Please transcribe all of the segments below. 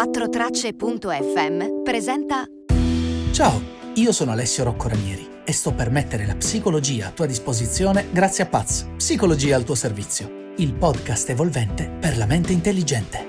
4tracce.fm presenta Ciao, io sono Alessio Rocco Ranieri e sto per mettere la psicologia a tua disposizione grazie a Paz, Psicologia al tuo servizio, il podcast evolvente per la mente intelligente.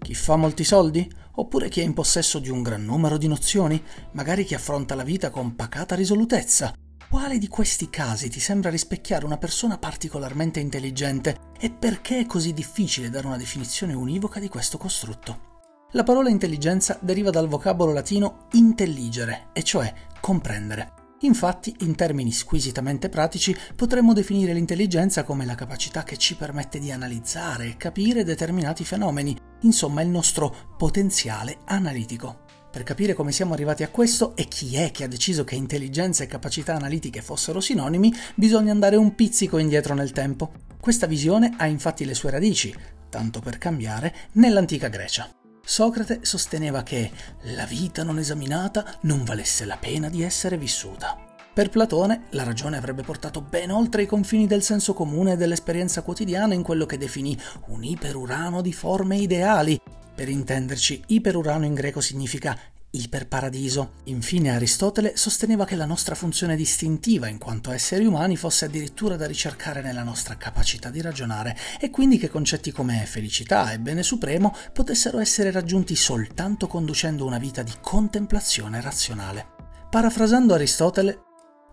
Chi fa molti soldi? Oppure chi è in possesso di un gran numero di nozioni? Magari chi affronta la vita con pacata risolutezza? Quale di questi casi ti sembra rispecchiare una persona particolarmente intelligente e perché è così difficile dare una definizione univoca di questo costrutto? La parola intelligenza deriva dal vocabolo latino intelligere, e cioè comprendere. Infatti, in termini squisitamente pratici, potremmo definire l'intelligenza come la capacità che ci permette di analizzare e capire determinati fenomeni, insomma il nostro potenziale analitico. Per capire come siamo arrivati a questo e chi è che ha deciso che intelligenza e capacità analitiche fossero sinonimi, bisogna andare un pizzico indietro nel tempo. Questa visione ha infatti le sue radici, tanto per cambiare, nell'antica Grecia. Socrate sosteneva che la vita non esaminata non valesse la pena di essere vissuta. Per Platone la ragione avrebbe portato ben oltre i confini del senso comune e dell'esperienza quotidiana in quello che definì un iperurano di forme ideali. Per intenderci, iperurano in greco significa iperparadiso. Infine Aristotele sosteneva che la nostra funzione distintiva in quanto esseri umani fosse addirittura da ricercare nella nostra capacità di ragionare e quindi che concetti come felicità e bene supremo potessero essere raggiunti soltanto conducendo una vita di contemplazione razionale. Parafrasando Aristotele,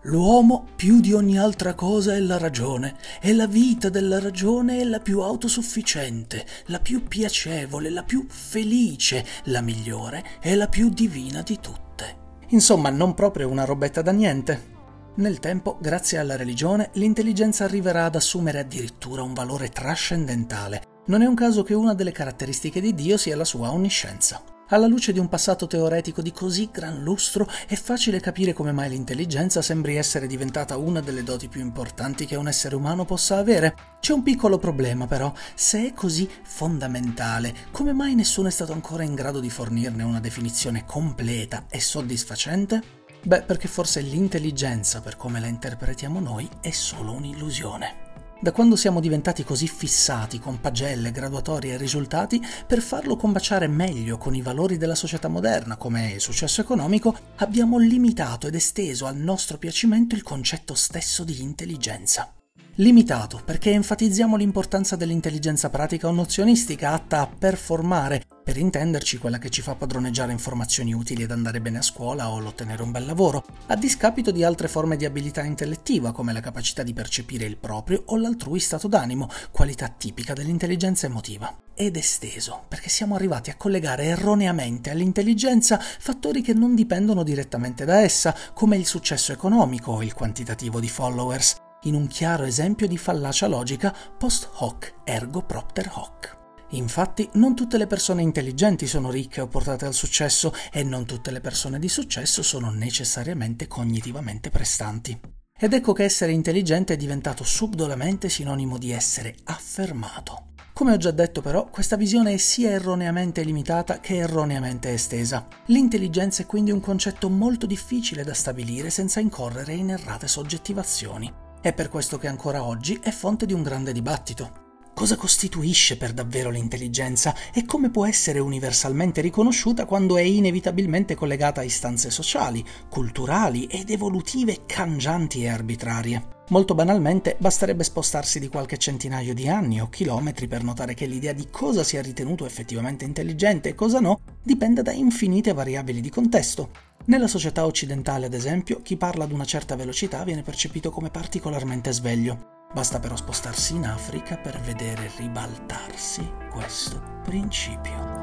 L'uomo più di ogni altra cosa è la ragione, e la vita della ragione è la più autosufficiente, la più piacevole, la più felice, la migliore e la più divina di tutte. Insomma, non proprio una robetta da niente. Nel tempo, grazie alla religione, l'intelligenza arriverà ad assumere addirittura un valore trascendentale. Non è un caso che una delle caratteristiche di Dio sia la sua onniscienza. Alla luce di un passato teoretico di così gran lustro è facile capire come mai l'intelligenza sembri essere diventata una delle doti più importanti che un essere umano possa avere. C'è un piccolo problema però, se è così fondamentale, come mai nessuno è stato ancora in grado di fornirne una definizione completa e soddisfacente? Beh, perché forse l'intelligenza, per come la interpretiamo noi, è solo un'illusione da quando siamo diventati così fissati con pagelle, graduatorie e risultati, per farlo combaciare meglio con i valori della società moderna, come il successo economico, abbiamo limitato ed esteso al nostro piacimento il concetto stesso di intelligenza. Limitato perché enfatizziamo l'importanza dell'intelligenza pratica o nozionistica atta a performare, per intenderci quella che ci fa padroneggiare informazioni utili ed andare bene a scuola o l'ottenere un bel lavoro, a discapito di altre forme di abilità intellettiva come la capacità di percepire il proprio o l'altrui stato d'animo, qualità tipica dell'intelligenza emotiva. Ed esteso perché siamo arrivati a collegare erroneamente all'intelligenza fattori che non dipendono direttamente da essa, come il successo economico o il quantitativo di followers, in un chiaro esempio di fallacia logica post hoc ergo propter hoc. Infatti, non tutte le persone intelligenti sono ricche o portate al successo e non tutte le persone di successo sono necessariamente cognitivamente prestanti. Ed ecco che essere intelligente è diventato subdolamente sinonimo di essere affermato. Come ho già detto però, questa visione è sia erroneamente limitata che erroneamente estesa. L'intelligenza è quindi un concetto molto difficile da stabilire senza incorrere in errate soggettivazioni. È per questo che ancora oggi è fonte di un grande dibattito. Cosa costituisce per davvero l'intelligenza e come può essere universalmente riconosciuta quando è inevitabilmente collegata a istanze sociali, culturali ed evolutive cangianti e arbitrarie? Molto banalmente basterebbe spostarsi di qualche centinaio di anni o chilometri per notare che l'idea di cosa sia ritenuto effettivamente intelligente e cosa no dipende da infinite variabili di contesto. Nella società occidentale, ad esempio, chi parla ad una certa velocità viene percepito come particolarmente sveglio. Basta però spostarsi in Africa per vedere ribaltarsi questo principio.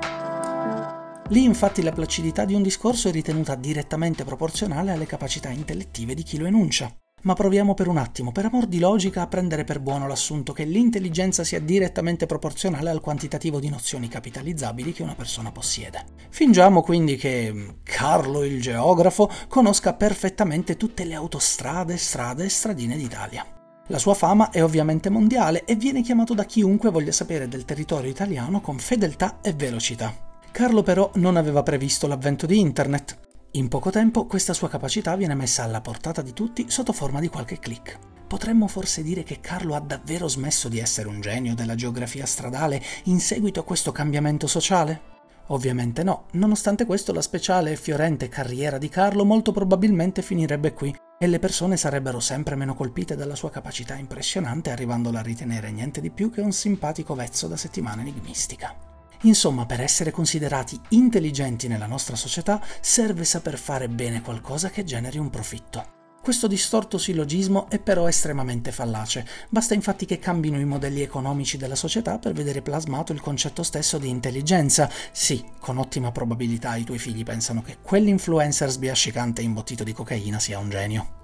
Lì infatti la placidità di un discorso è ritenuta direttamente proporzionale alle capacità intellettive di chi lo enuncia. Ma proviamo per un attimo, per amor di logica, a prendere per buono l'assunto che l'intelligenza sia direttamente proporzionale al quantitativo di nozioni capitalizzabili che una persona possiede. Fingiamo quindi che Carlo il geografo conosca perfettamente tutte le autostrade, strade e stradine d'Italia. La sua fama è ovviamente mondiale e viene chiamato da chiunque voglia sapere del territorio italiano con fedeltà e velocità. Carlo però non aveva previsto l'avvento di Internet, in poco tempo questa sua capacità viene messa alla portata di tutti sotto forma di qualche click. Potremmo forse dire che Carlo ha davvero smesso di essere un genio della geografia stradale in seguito a questo cambiamento sociale? Ovviamente no, nonostante questo la speciale e fiorente carriera di Carlo molto probabilmente finirebbe qui e le persone sarebbero sempre meno colpite dalla sua capacità impressionante arrivandola a ritenere niente di più che un simpatico vezzo da settimana enigmistica. Insomma, per essere considerati intelligenti nella nostra società serve saper fare bene qualcosa che generi un profitto. Questo distorto sillogismo è però estremamente fallace, basta infatti che cambino i modelli economici della società per vedere plasmato il concetto stesso di intelligenza. Sì, con ottima probabilità i tuoi figli pensano che quell'influencer sbiascicante imbottito di cocaina sia un genio.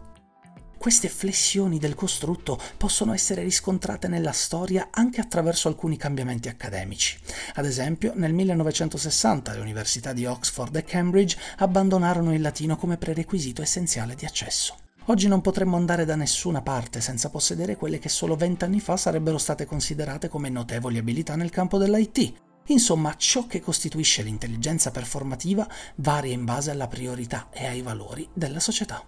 Queste flessioni del costrutto possono essere riscontrate nella storia anche attraverso alcuni cambiamenti accademici. Ad esempio, nel 1960 le università di Oxford e Cambridge abbandonarono il latino come prerequisito essenziale di accesso. Oggi non potremmo andare da nessuna parte senza possedere quelle che solo vent'anni fa sarebbero state considerate come notevoli abilità nel campo dell'IT. Insomma, ciò che costituisce l'intelligenza performativa varia in base alla priorità e ai valori della società.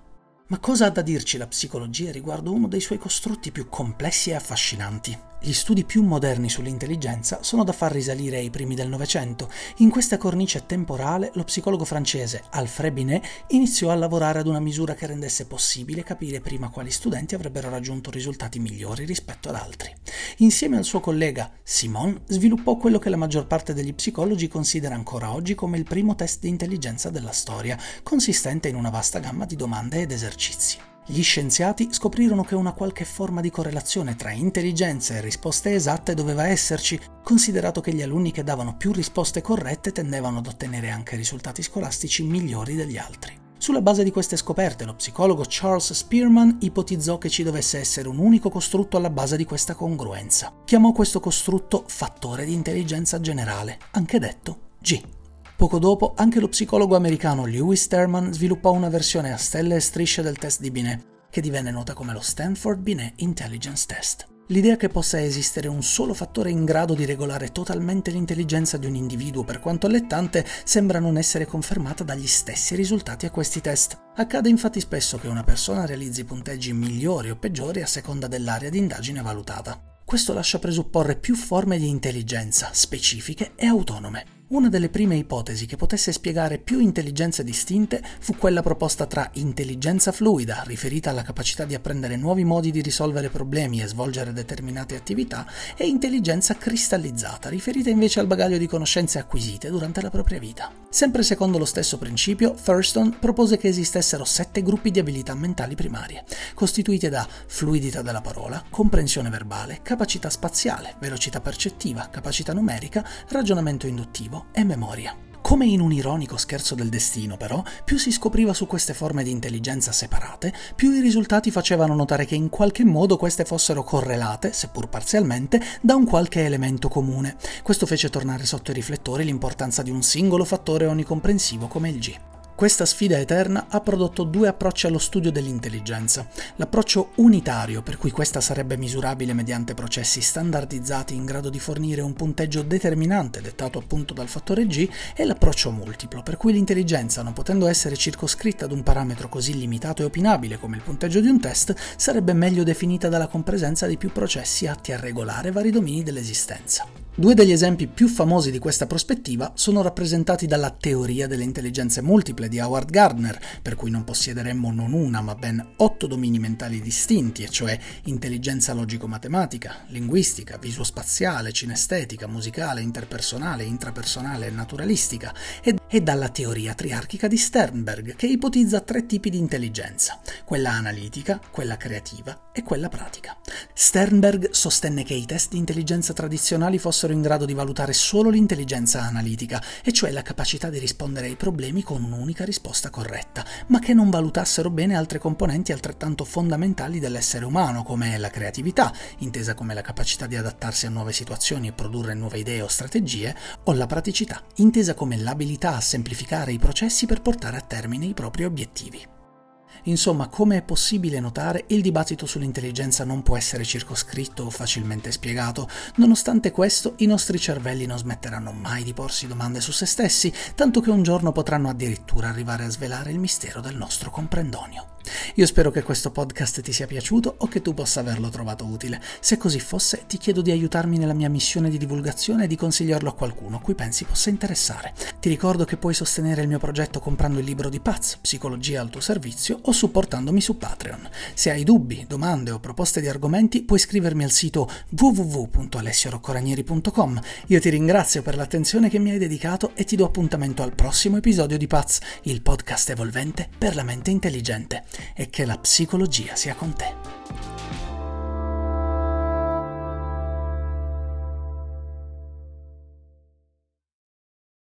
Ma cosa ha da dirci la psicologia riguardo uno dei suoi costrutti più complessi e affascinanti? Gli studi più moderni sull'intelligenza sono da far risalire ai primi del Novecento. In questa cornice temporale lo psicologo francese Alfred Binet iniziò a lavorare ad una misura che rendesse possibile capire prima quali studenti avrebbero raggiunto risultati migliori rispetto ad altri. Insieme al suo collega Simon sviluppò quello che la maggior parte degli psicologi considera ancora oggi come il primo test di intelligenza della storia, consistente in una vasta gamma di domande ed esercizi. Gli scienziati scoprirono che una qualche forma di correlazione tra intelligenza e risposte esatte doveva esserci, considerato che gli alunni che davano più risposte corrette tendevano ad ottenere anche risultati scolastici migliori degli altri. Sulla base di queste scoperte, lo psicologo Charles Spearman ipotizzò che ci dovesse essere un unico costrutto alla base di questa congruenza. Chiamò questo costrutto fattore di intelligenza generale, anche detto G. Poco dopo, anche lo psicologo americano Lewis Sterman sviluppò una versione a stelle e strisce del test di Binet, che divenne nota come lo Stanford Binet Intelligence Test. L'idea che possa esistere un solo fattore in grado di regolare totalmente l'intelligenza di un individuo per quanto allettante sembra non essere confermata dagli stessi risultati a questi test. Accade infatti spesso che una persona realizzi punteggi migliori o peggiori a seconda dell'area di indagine valutata. Questo lascia presupporre più forme di intelligenza, specifiche e autonome. Una delle prime ipotesi che potesse spiegare più intelligenze distinte fu quella proposta tra intelligenza fluida, riferita alla capacità di apprendere nuovi modi di risolvere problemi e svolgere determinate attività, e intelligenza cristallizzata, riferita invece al bagaglio di conoscenze acquisite durante la propria vita. Sempre secondo lo stesso principio, Thurston propose che esistessero sette gruppi di abilità mentali primarie, costituite da fluidità della parola, comprensione verbale, capacità spaziale, velocità percettiva, capacità numerica, ragionamento induttivo, e memoria. Come in un ironico scherzo del destino, però, più si scopriva su queste forme di intelligenza separate, più i risultati facevano notare che in qualche modo queste fossero correlate, seppur parzialmente, da un qualche elemento comune. Questo fece tornare sotto i riflettori l'importanza di un singolo fattore onicomprensivo come il G. Questa sfida eterna ha prodotto due approcci allo studio dell'intelligenza. L'approccio unitario, per cui questa sarebbe misurabile mediante processi standardizzati in grado di fornire un punteggio determinante dettato appunto dal fattore G, e l'approccio multiplo, per cui l'intelligenza, non potendo essere circoscritta ad un parametro così limitato e opinabile come il punteggio di un test, sarebbe meglio definita dalla compresenza di più processi atti a regolare vari domini dell'esistenza. Due degli esempi più famosi di questa prospettiva sono rappresentati dalla teoria delle intelligenze multiple di Howard Gardner, per cui non possiederemmo non una ma ben otto domini mentali distinti, e cioè intelligenza logico-matematica, linguistica, visuospaziale, cinestetica, musicale, interpersonale, intrapersonale e naturalistica, e, e dalla teoria triarchica di Sternberg, che ipotizza tre tipi di intelligenza, quella analitica, quella creativa e quella pratica. Sternberg sostenne che i test di intelligenza tradizionali fossero in grado di valutare solo l'intelligenza analitica, e cioè la capacità di rispondere ai problemi con un'unica risposta corretta, ma che non valutassero bene altre componenti altrettanto fondamentali dell'essere umano, come la creatività, intesa come la capacità di adattarsi a nuove situazioni e produrre nuove idee o strategie, o la praticità, intesa come l'abilità semplificare i processi per portare a termine i propri obiettivi. Insomma, come è possibile notare, il dibattito sull'intelligenza non può essere circoscritto o facilmente spiegato. Nonostante questo, i nostri cervelli non smetteranno mai di porsi domande su se stessi, tanto che un giorno potranno addirittura arrivare a svelare il mistero del nostro comprendonio. Io spero che questo podcast ti sia piaciuto o che tu possa averlo trovato utile. Se così fosse, ti chiedo di aiutarmi nella mia missione di divulgazione e di consigliarlo a qualcuno a cui pensi possa interessare. Ti ricordo che puoi sostenere il mio progetto comprando il libro di Paz, Psicologia al tuo servizio, o supportandomi su Patreon. Se hai dubbi, domande o proposte di argomenti, puoi scrivermi al sito www.alessioroccoranieri.com. Io ti ringrazio per l'attenzione che mi hai dedicato e ti do appuntamento al prossimo episodio di Paz, il podcast evolvente per la mente intelligente e che la psicologia sia con te.